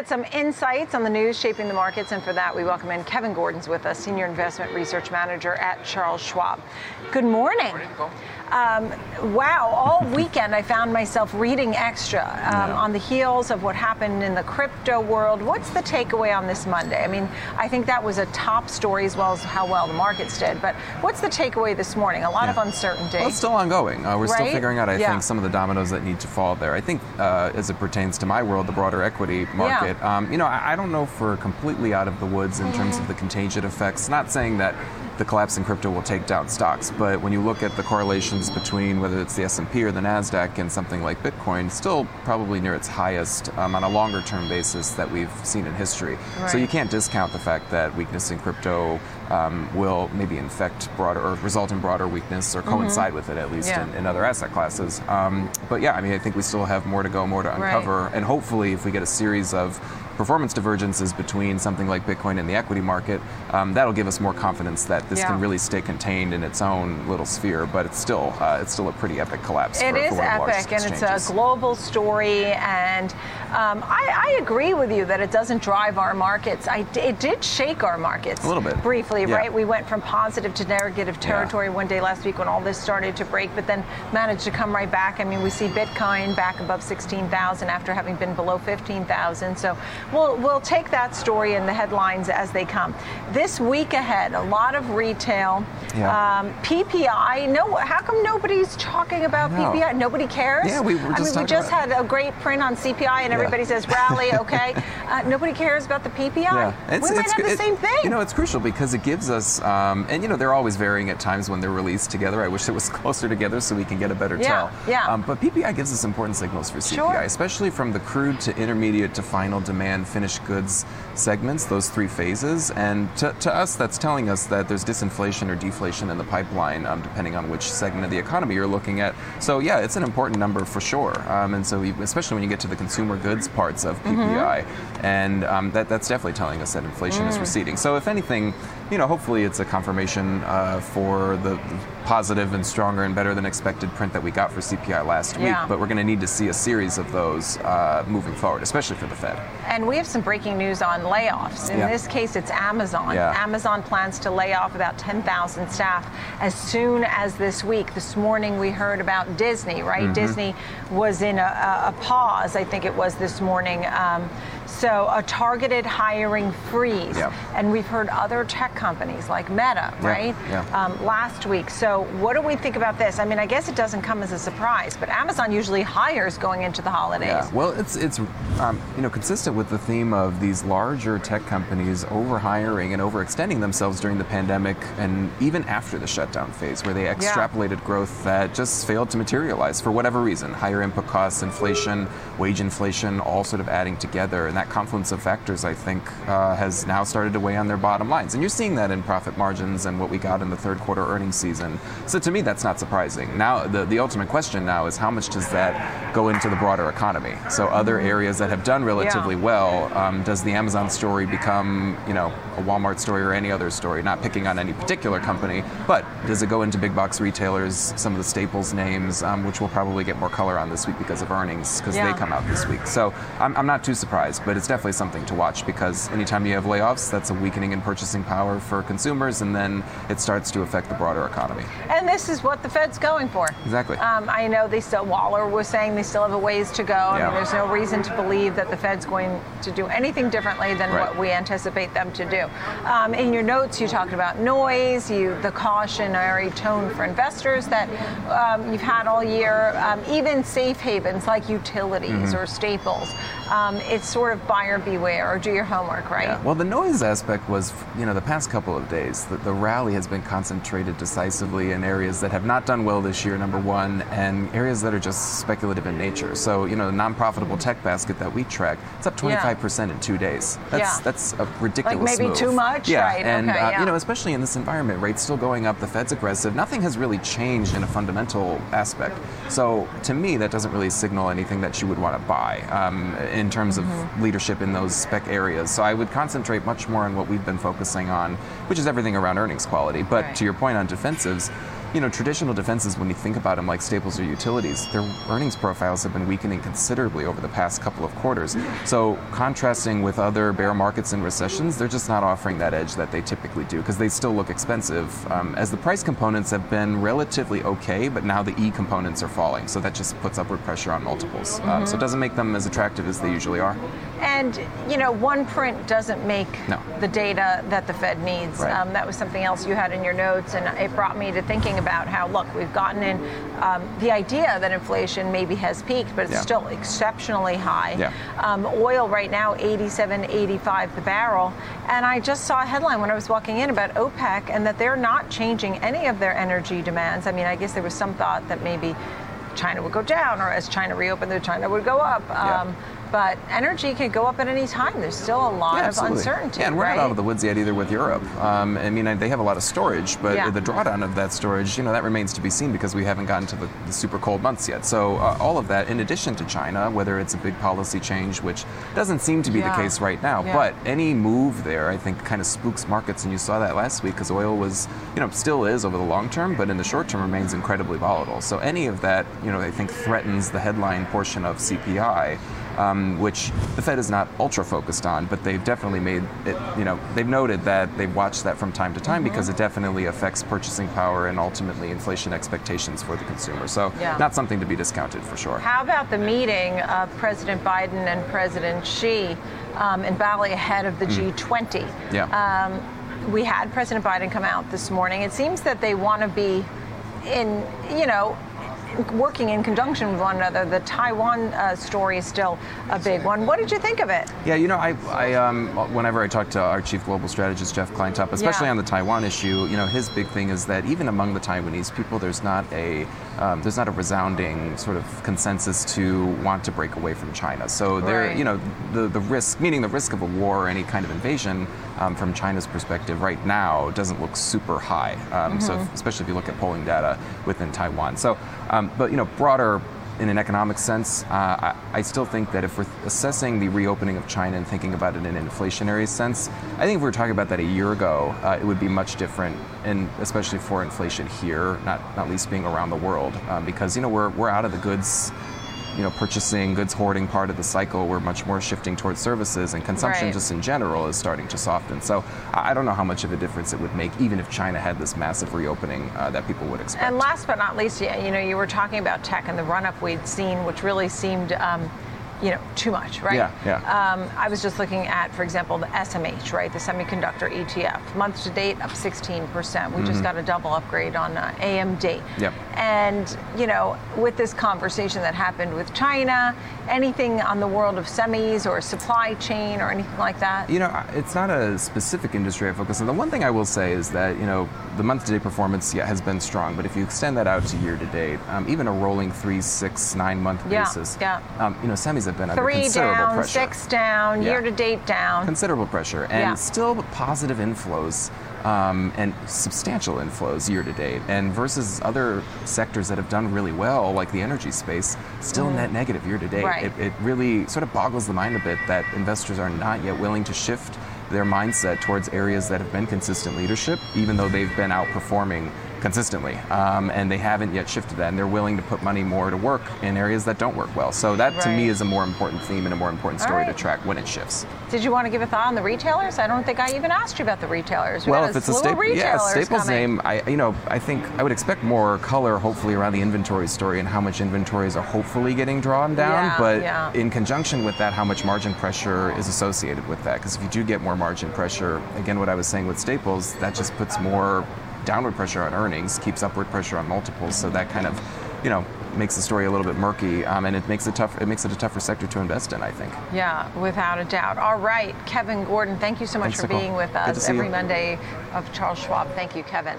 get some insights on the news shaping the markets, and for that, we welcome in Kevin Gordon's with us, Senior Investment Research Manager at Charles Schwab. Good morning. Morning, Um, wow, all weekend I found myself reading extra um, Yeah. on the heels of what happened in the crypto world. What's the takeaway on this Monday? I mean, I think that was a top story as well as how well the markets did. But what's the takeaway this morning? A lot of uncertainty. Well, it's still ongoing. Uh, we're still figuring out, I Yeah. think, some of the dominoes that need to fall there. I think, uh, as it pertains to my world, the broader equity market, um, you know, I, I don't know if we're completely out of the woods in terms of the contagion effects. Not saying that the collapse in crypto will take down stocks, but when you look at the correlations between whether it's the S&P or the Nasdaq and something like Bitcoin, still probably near its highest um, on a longer-term basis that we've seen in history. So you can't discount the fact that weakness in crypto um, will maybe infect broader or result in broader weakness or coincide with it at least Mm-hmm. Yeah. in, in other asset classes. Um, but yeah, I mean, I think we still have more to go, more to Right. uncover, and hopefully, if we get a series of performance divergences between something like Bitcoin and the equity market, um, that'll give us more confidence that this Yeah. can really stay contained in its own little sphere. But it's still uh, it's still a pretty epic collapse. It for, is for one of the largest epic, and it's a global story. And um, I, I agree with you that it doesn't drive our markets. I, it did shake our markets A little bit. briefly, Yeah. right? We went from positive to negative territory one day last week when all this started to break, but then managed to come right back. I mean, we see Bitcoin back above 16,000 after having been below 15,000. So we'll we'll take that story and the headlines as they come. This week ahead, a lot of retail. Yeah. Um, PPI. No, how come nobody's talking about PPI? Nobody cares. Yeah, we were just I mean, we just had a great print on CPI, and Yeah. everybody says rally. Okay, uh, nobody cares about the PPI. Yeah, we might have the it- same thing. You know, it's crucial because it gives us, um, and you know, they're always varying at times when they're released together. I wish it was closer together so we can get a better Yeah, tell. yeah. Um, but PPI gives us important signals for CPI, Sure. especially from the crude to intermediate to final demand finished goods segments, those three phases. And to, to us, that's telling us that there's disinflation or deflation in the pipeline, um, depending on which segment of the economy you're looking at. So yeah, it's an important number for sure. Um, and so, especially when you get to the consumer goods parts of Mm-hmm. PPI, and um, that, that's definitely telling us that inflation Mm. is receding. So if anything, you know, hopefully it's a confirmation uh, for the positive and stronger and better than expected print that we got for CPI last Yeah. week. But we're going to need to see a series of those uh, moving forward, especially for the Fed. And we have some breaking news on layoffs. In Yeah. this case, it's Amazon. Yeah. Amazon plans to lay off about 10,000 staff as soon as this week. This morning, we heard about Disney, right? Mm-hmm. Disney was in a, a, pause, I think it was this morning. Um, so, a targeted hiring freeze. And we've heard other tech companies like Meta, right? yeah. Um, last week. So, what do we think about this? I mean, I guess it doesn't come as a surprise, but Amazon usually hires going into the holidays. Yeah, well, it's it's um, you know consistent with the theme of these larger tech companies overhiring and overextending themselves during the pandemic and even after the shutdown phase, where they extrapolated growth that just failed to materialize for whatever reason. Higher input costs, inflation, wage inflation, all sort of adding together, and that confluence of factors, I think, uh, has now started to weigh on their bottom lines. And you're seeing that in profit margins and what we got in the third quarter earnings season. So to me, that's not surprising. Now, the, the ultimate question now is how much does that go into the broader economy? So other areas that have done relatively well, um, does the Amazon story become, you know, a Walmart story or any other story? Not picking on any particular company, but does it go into big box retailers, some of the staples names, um, which we'll probably get more color on this week because of earnings, because Yeah. they come out this week. So I'm, I'm not too surprised, but it's definitely something to watch because anytime you have layoffs, that's a weakening in purchasing power for consumers, and then it starts to affect the broader economy. And this is what the Fed's going for. Exactly. Um, I know they still, Waller was saying they still have a ways to go. I Yeah. mean, there's no reason to believe that the Fed's going to do anything differently than Right. what we anticipate them to do. Um, in your notes, you talked about noise, you the cautionary tone for investors that um, you've had all year. Um, even safe havens like utilities Mm-hmm. or staples, um, it's sort of buyer beware or do your homework, right? Yeah. Well, the noise aspect was, you know, the past couple of days, the, the rally has been concentrated decisively in areas that have not done well this year, number one, and areas that are just speculative in nature. So, you know, the non-profitable tech basket that we track, it's up 25% in two days. That's Yeah. that's a ridiculous Like maybe move. too much? Yeah, Right, and okay, uh, yeah. you know, especially in this environment, rates still going up, the Fed's aggressive. Nothing has really changed in a fundamental aspect. So, to me, that doesn't really signal anything that you would want to buy um, in terms Mm-hmm. of leadership in those spec areas. So, I would concentrate much more on what we've been focusing on, which is everything around earnings quality. But Right. to your point on defensives, you know, traditional defenses, when you think about them like staples or utilities, their earnings profiles have been weakening considerably over the past couple of quarters. So, contrasting with other bear markets and recessions, they're just not offering that edge that they typically do because they still look expensive. Um, as the price components have been relatively okay, but now the E components are falling. So, that just puts upward pressure on multiples. Mm-hmm. Um, so, it doesn't make them as attractive as they usually are. And, you know, one print doesn't make no. the data that the Fed needs. Right. Um, that was something else you had in your notes, and it brought me to thinking about how, look, we've gotten in um, the idea that inflation maybe has peaked, but it's yeah. still exceptionally high. Yeah. Um, oil right now, 87, 85 the barrel. And I just saw a headline when I was walking in about OPEC and that they're not changing any of their energy demands. I mean, I guess there was some thought that maybe China would go down, or as China reopened, the China would go up. Yeah. But energy could go up at any time. There's still a lot yeah, of uncertainty. Yeah, and we're right? not out of the woods yet either with Europe. Um, I mean, they have a lot of storage, but Yeah. the drawdown of that storage, you know, that remains to be seen because we haven't gotten to the, the super cold months yet. So uh, all of that, in addition to China, whether it's a big policy change, which doesn't seem to be Yeah. the case right now, but any move there, I think, kind of spooks markets, and you saw that last week because oil was, you know, still is over the long term, but in the short term remains incredibly volatile. So any of that, you know, I think threatens the headline portion of CPI um, which the Fed is not ultra focused on, but they've definitely made it, you know, they've noted that they've watched that from time to time Mm-hmm. because it definitely affects purchasing power and ultimately inflation expectations for the consumer. So, Yeah. not something to be discounted for sure. How about the meeting of President Biden and President Xi um, in Bali ahead of the G20? Mm. Yeah. Um, we had President Biden come out this morning. It seems that they want to be in, you know, working in conjunction with one another. The Taiwan uh, story is still a big one. What did you think of it? Yeah, you know, I, I um, whenever I talk to our chief global strategist Jeff Kleintop, especially Yeah. on the Taiwan issue, you know, his big thing is that even among the Taiwanese people, there's not a um, there's not a resounding sort of consensus to want to break away from China. So there, Right. you know, the the risk, meaning the risk of a war or any kind of invasion, um, from China's perspective right now doesn't look super high. Um, So if- especially if you look at polling data within Taiwan. So, um, but you know, broader in an economic sense, uh, I, I still think that if we're assessing the reopening of China and thinking about it in an inflationary sense, I think if we were talking about that a year ago, uh, it would be much different, and especially for inflation here, not not least being around the world, um, because you know we're we're out of the goods. You know, purchasing goods hoarding part of the cycle. We're much more shifting towards services, and consumption Right. just in general is starting to soften. So I don't know how much of a difference it would make, even if China had this massive reopening uh, that people would expect. And last but not least, yeah, you know, you were talking about tech and the run-up we'd seen, which really seemed, um, you know, too much, right? Yeah, yeah. Um, I was just looking at, for example, the SMH, right, the semiconductor ETF, month to date up 16%. We just got a double upgrade on uh, AMD. Mm-hmm. Yep. And you know, with this conversation that happened with China, anything on the world of semis or supply chain or anything like that? You know, it's not a specific industry I focus on. The one thing I will say is that, you know, the month to date performance yeah, has been strong, but if you extend that out to year to date, um, even a rolling three, six, nine month Yeah, basis, yeah. Um, you know, semis have been under Three considerable down, pressure. six down, Yeah. year to date down. Considerable pressure, and Yeah. still positive inflows. Um, and substantial inflows year to date, and versus other sectors that have done really well, like the energy space, still net negative year to date. Mm. Right. It, it really sort of boggles the mind a bit that investors are not yet willing to shift their mindset towards areas that have been consistent leadership, even though they've been outperforming consistently. Um, and they haven't yet shifted that, and they're willing to put money more to work in areas that don't work well. So that to me is a more important theme and a more important story right. to track when it shifts. Did you want to give a thought on the retailers? I don't think I even asked you about the retailers. We well, if it's a slew of staple, yeah, Staples coming. name, I you know I think I would expect more color, hopefully around the inventory story and how much inventories are hopefully getting drawn down. Yeah, but yeah. in conjunction with that, how much margin pressure is associated with that? Because if you do get more margin pressure, again, what I was saying with Staples, that just puts more downward pressure on earnings, keeps upward pressure on multiples. So that kind of, you know, makes the story a little bit murky, um, and it makes it tough. It makes it a tougher sector to invest in. I think. Yeah, without a doubt. All right, Kevin Gordon, thank you so much Thanks, for Nicole. being with us every you. Monday of Charles Schwab. Thank you, Kevin.